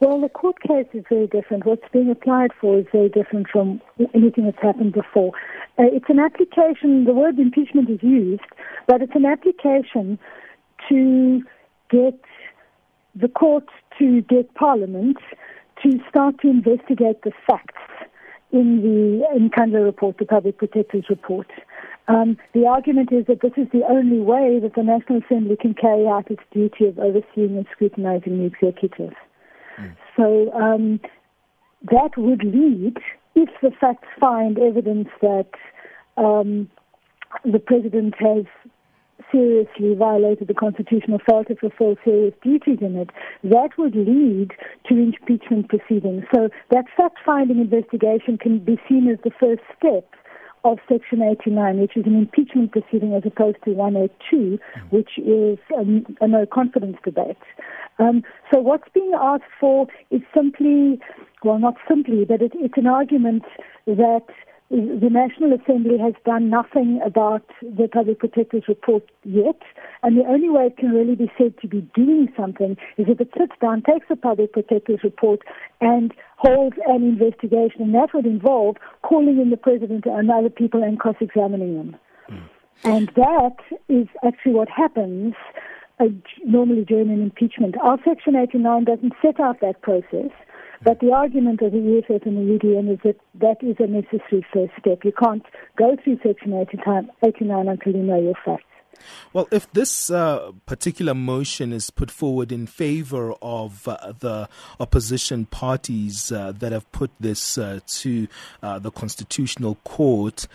Well, the court case is very different. What's being applied for is very different from anything that's happened before. Uh, it's an application, the word impeachment is used, but it's an application to get the court to get Parliament to start to investigate the facts in the Nkandla report, the Public Protector's report. Um, the argument is that this is the only way that the National Assembly can carry out its duty of overseeing and scrutinizing the executive. Mm. So um, that would lead, if the facts find evidence that um, the president has seriously violated the Constitution or failed to fulfill serious duties in it, that would lead to impeachment proceedings. So that fact-finding investigation can be seen as the first step of Section 89, which is an impeachment proceeding as opposed to 182, which is a, a no confidence debate. Um, so what's being asked for is simply, well, not simply, but it, it's an argument that the National Assembly has done nothing about the Public Protector's report yet, and the only way it can really be said to be doing something is if it sits down, takes the Public Protector's report, and holds an investigation, and that would involve calling in the President and other people and cross-examining them. Mm. And that is actually what happens uh, normally during an impeachment. Our Section 89 doesn't set out that process. But the argument of the EFF and the UDM is that that is a necessary first step. You can't go through Section 89 until you know your facts. Well, if this uh, particular motion is put forward in favor of uh, the opposition parties uh, that have put this uh, to uh, the Constitutional Court,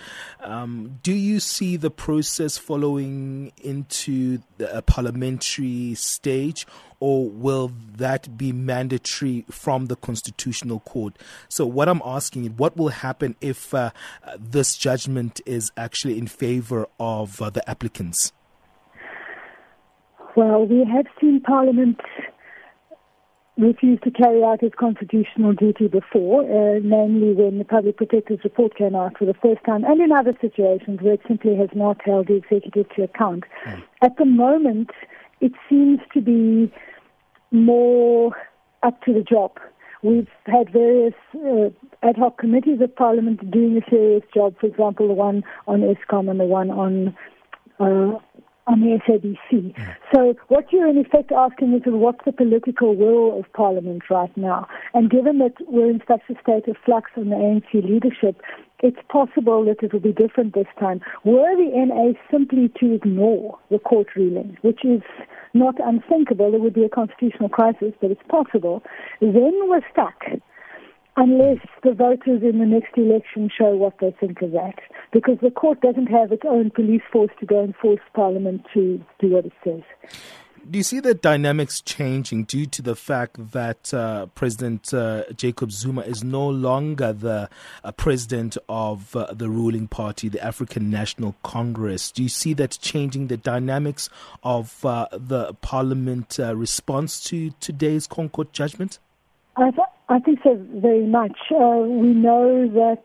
um, do you see the process following into a parliamentary stage? Or will that be mandatory from the Constitutional Court? So, what I'm asking is, what will happen if uh, this judgment is actually in favor of the applicants? Well, we have seen Parliament refuse to carry out its constitutional duty before, uh, namely when the Public Protector's report came out for the first time, and in other situations where it simply has not held the executive to account. Mm. At the moment, it seems to be more up to the job. We've had various uh, ad hoc committees of Parliament doing a serious job, for example, the one on Eskom and the one on uh, on the SABC. Hmm. So what you're in effect asking is what's the political will of Parliament right now? And given that we're in such a state of flux on the ANC leadership, it's possible that it will be different this time. Were the NA simply to ignore the court ruling, which is not unthinkable, there would be a constitutional crisis, but it's possible, then we're stuck unless the voters in the next election show what they think of that. Because the court doesn't have its own police force to go and force Parliament to do what it says. Do you see the dynamics changing due to the fact that uh, President uh, Jacob Zuma is no longer the uh, president of uh, the ruling party, the African National Congress? Do you see that changing the dynamics of uh, the Parliament uh, response to today's ConCourt judgment? I, th- I think so very much. Uh, we know that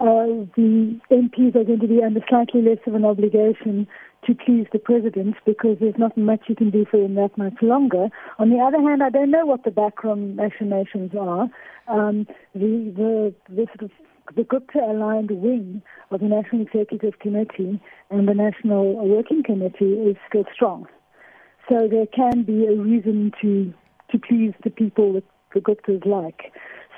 uh, the MPs are going to be under slightly less of an obligation to please the president because there's not much you can do for him that much longer. On the other hand, I don't know what the backroom machinations are. Um, the, the, the sort of the Gupta aligned wing of the National Executive Committee and the National Working Committee is still strong. So there can be a reason to to please the people the Guptas like.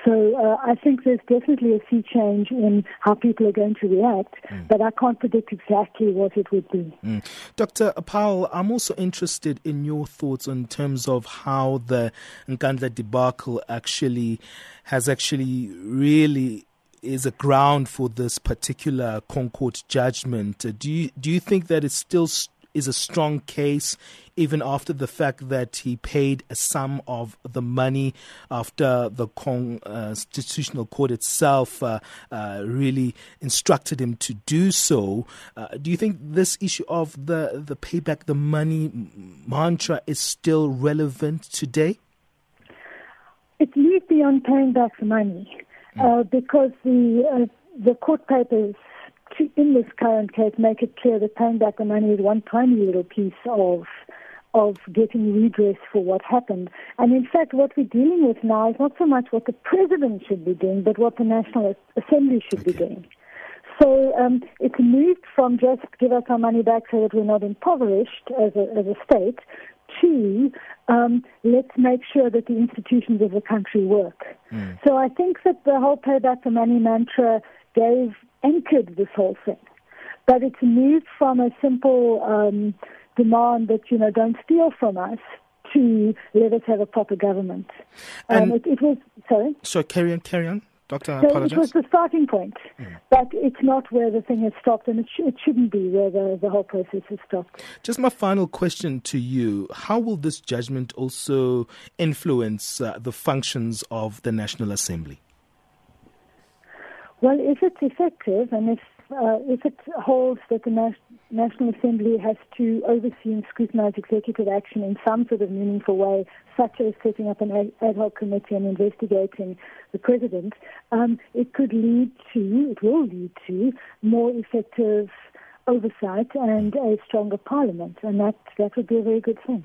So uh, I think there's definitely a sea change in how people are going to react, mm. but I can't predict exactly what it would be. Mm. Dr. Powell, I'm also interested in your thoughts in terms of how the Nkandla debacle actually has actually really is a ground for this particular ConCourt judgment. Do you do you think that it's still is a strong case, even after the fact that he paid a sum of the money after the Constitutional Court itself uh, uh, really instructed him to do so. Uh, do you think this issue of the, the payback the money mantra is still relevant today? It leaves beyond paying back the money mm. because the uh, the court papers in this current case make it clear that paying back the money is one tiny little piece of of getting redress for what happened. And in fact, what we're dealing with now is not so much what the president should be doing, but what the National Assembly should okay. be doing. So um, it's moved from just give us our money back so that we're not impoverished as a, as a state to um, let's make sure that the institutions of the country work. Mm. So I think that the whole payback the money mantra gave anchored this whole thing. But it's moved from a simple um, demand that, you know, don't steal from us to let us have a proper government. Um, it, it, was, sorry? So carry on, carry on. Doctor, I so apologize. It was the starting point, mm. but it's not where the thing has stopped, and it, sh- it shouldn't be where the, the whole process has stopped. Just my final question to you How will this judgment also influence uh, the functions of the National Assembly? Well, if it's effective and if uh, if it holds that the Nas- National Assembly has to oversee and scrutinize executive action in some sort of meaningful way, such as setting up an ad hoc committee and investigating the president, um, it could lead to, it will lead to, more effective oversight and a stronger parliament, and that, that would be a very good thing.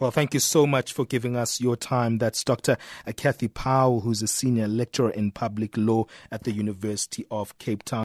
Well, thank you so much for giving us your time. That's Dr. Cathy Powell, who's a senior lecturer in public law at the University of Cape Town.